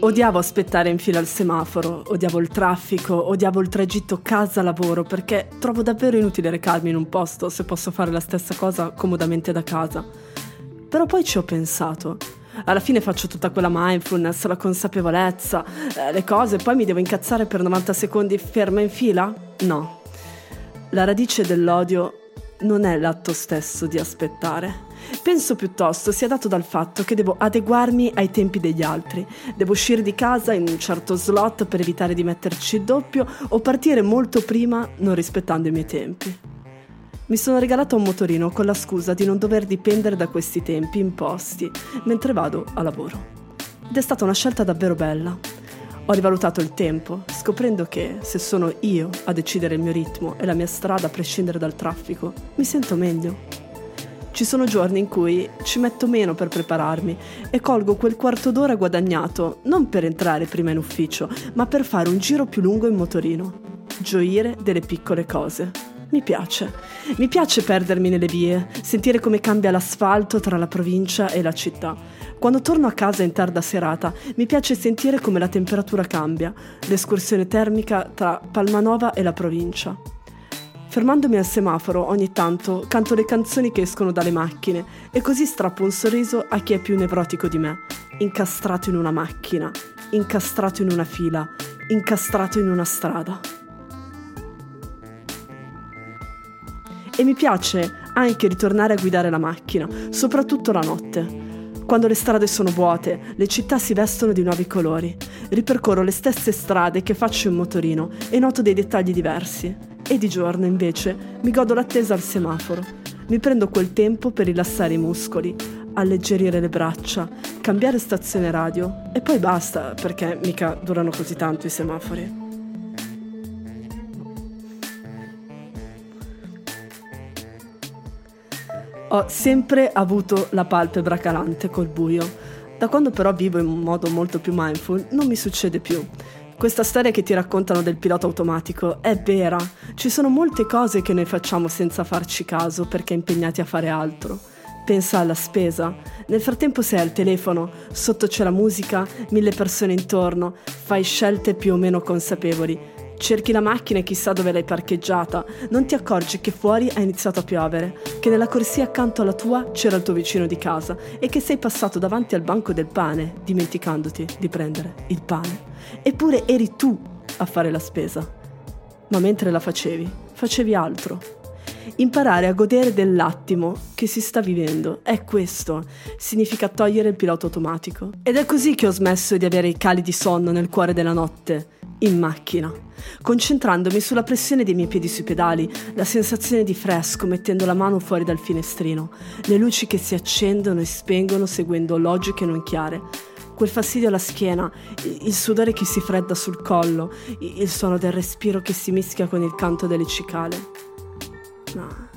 Odiavo aspettare in fila al semaforo, odiavo il traffico, odiavo il tragitto casa-lavoro perché trovo davvero inutile recarmi in un posto se posso fare la stessa cosa comodamente da casa. Però poi ci ho pensato. Alla fine faccio tutta quella mindfulness, la consapevolezza, eh, le cose, poi mi devo incazzare per 90 secondi ferma in fila? No. La radice dell'odio non è l'atto stesso di aspettare. Penso piuttosto sia dato dal fatto che devo adeguarmi ai tempi degli altri. Devo uscire di casa in un certo slot per evitare di metterci il doppio o partire molto prima non rispettando i miei tempi. Mi sono regalata un motorino con la scusa di non dover dipendere da questi tempi imposti mentre vado a lavoro. Ed è stata una scelta davvero bella. Ho rivalutato il tempo, scoprendo che se sono io a decidere il mio ritmo e la mia strada a prescindere dal traffico, mi sento meglio. Ci sono giorni in cui ci metto meno per prepararmi e colgo quel quarto d'ora guadagnato non per entrare prima in ufficio, ma per fare un giro più lungo in motorino. Gioire delle piccole cose. Mi piace. Mi piace perdermi nelle vie, sentire come cambia l'asfalto tra la provincia e la città. Quando torno a casa in tarda serata, mi piace sentire come la temperatura cambia, l'escursione termica tra Palmanova e la provincia. Fermandomi al semaforo ogni tanto canto le canzoni che escono dalle macchine e così strappo un sorriso a chi è più nevrotico di me, incastrato in una macchina, incastrato in una fila, incastrato in una strada. E mi piace anche ritornare a guidare la macchina, soprattutto la notte. Quando le strade sono vuote, le città si vestono di nuovi colori. Ripercorro le stesse strade che faccio in motorino e noto dei dettagli diversi e di giorno invece mi godo l'attesa al semaforo. Mi prendo quel tempo per rilassare i muscoli, alleggerire le braccia, cambiare stazione radio e poi basta perché mica durano così tanto i semafori. Ho sempre avuto la palpebra calante col buio. Da quando però vivo in modo molto più mindful non mi succede più. Questa storia che ti raccontano del pilota automatico è vera. Ci sono molte cose che noi facciamo senza farci caso perché impegnati a fare altro. Pensa alla spesa. Nel frattempo sei al telefono, sotto c'è la musica, mille persone intorno, fai scelte più o meno consapevoli. Cerchi la macchina e chissà dove l'hai parcheggiata. Non ti accorgi che fuori ha iniziato a piovere, che nella corsia accanto alla tua c'era il tuo vicino di casa e che sei passato davanti al banco del pane, dimenticandoti di prendere il pane. Eppure eri tu a fare la spesa. Ma mentre la facevi, facevi altro. Imparare a godere dell'attimo che si sta vivendo è questo, significa togliere il pilota automatico. Ed è così che ho smesso di avere i cali di sonno nel cuore della notte, in macchina, concentrandomi sulla pressione dei miei piedi sui pedali, la sensazione di fresco mettendo la mano fuori dal finestrino, le luci che si accendono e spengono seguendo logiche non chiare quel fastidio alla schiena, il sudore che si fredda sul collo, il suono del respiro che si mischia con il canto delle cicale. No.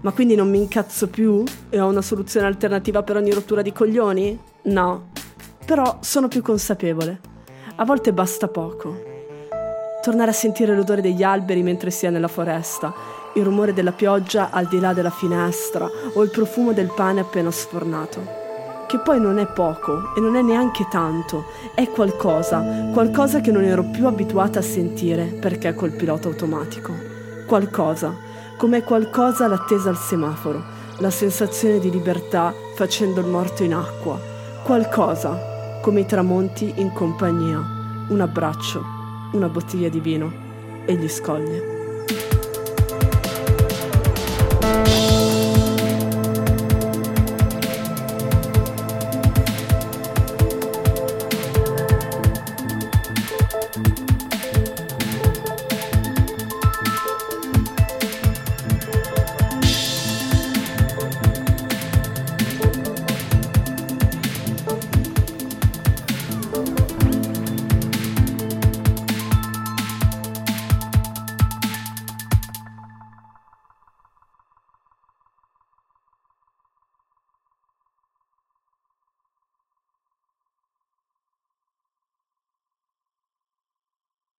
Ma quindi non mi incazzo più e ho una soluzione alternativa per ogni rottura di coglioni? No. Però sono più consapevole. A volte basta poco. Tornare a sentire l'odore degli alberi mentre si è nella foresta, il rumore della pioggia al di là della finestra o il profumo del pane appena sfornato che poi non è poco e non è neanche tanto, è qualcosa, qualcosa che non ero più abituata a sentire perché col pilota automatico. Qualcosa, come qualcosa l'attesa al semaforo, la sensazione di libertà facendo il morto in acqua. Qualcosa, come i tramonti in compagnia, un abbraccio, una bottiglia di vino e gli scogli.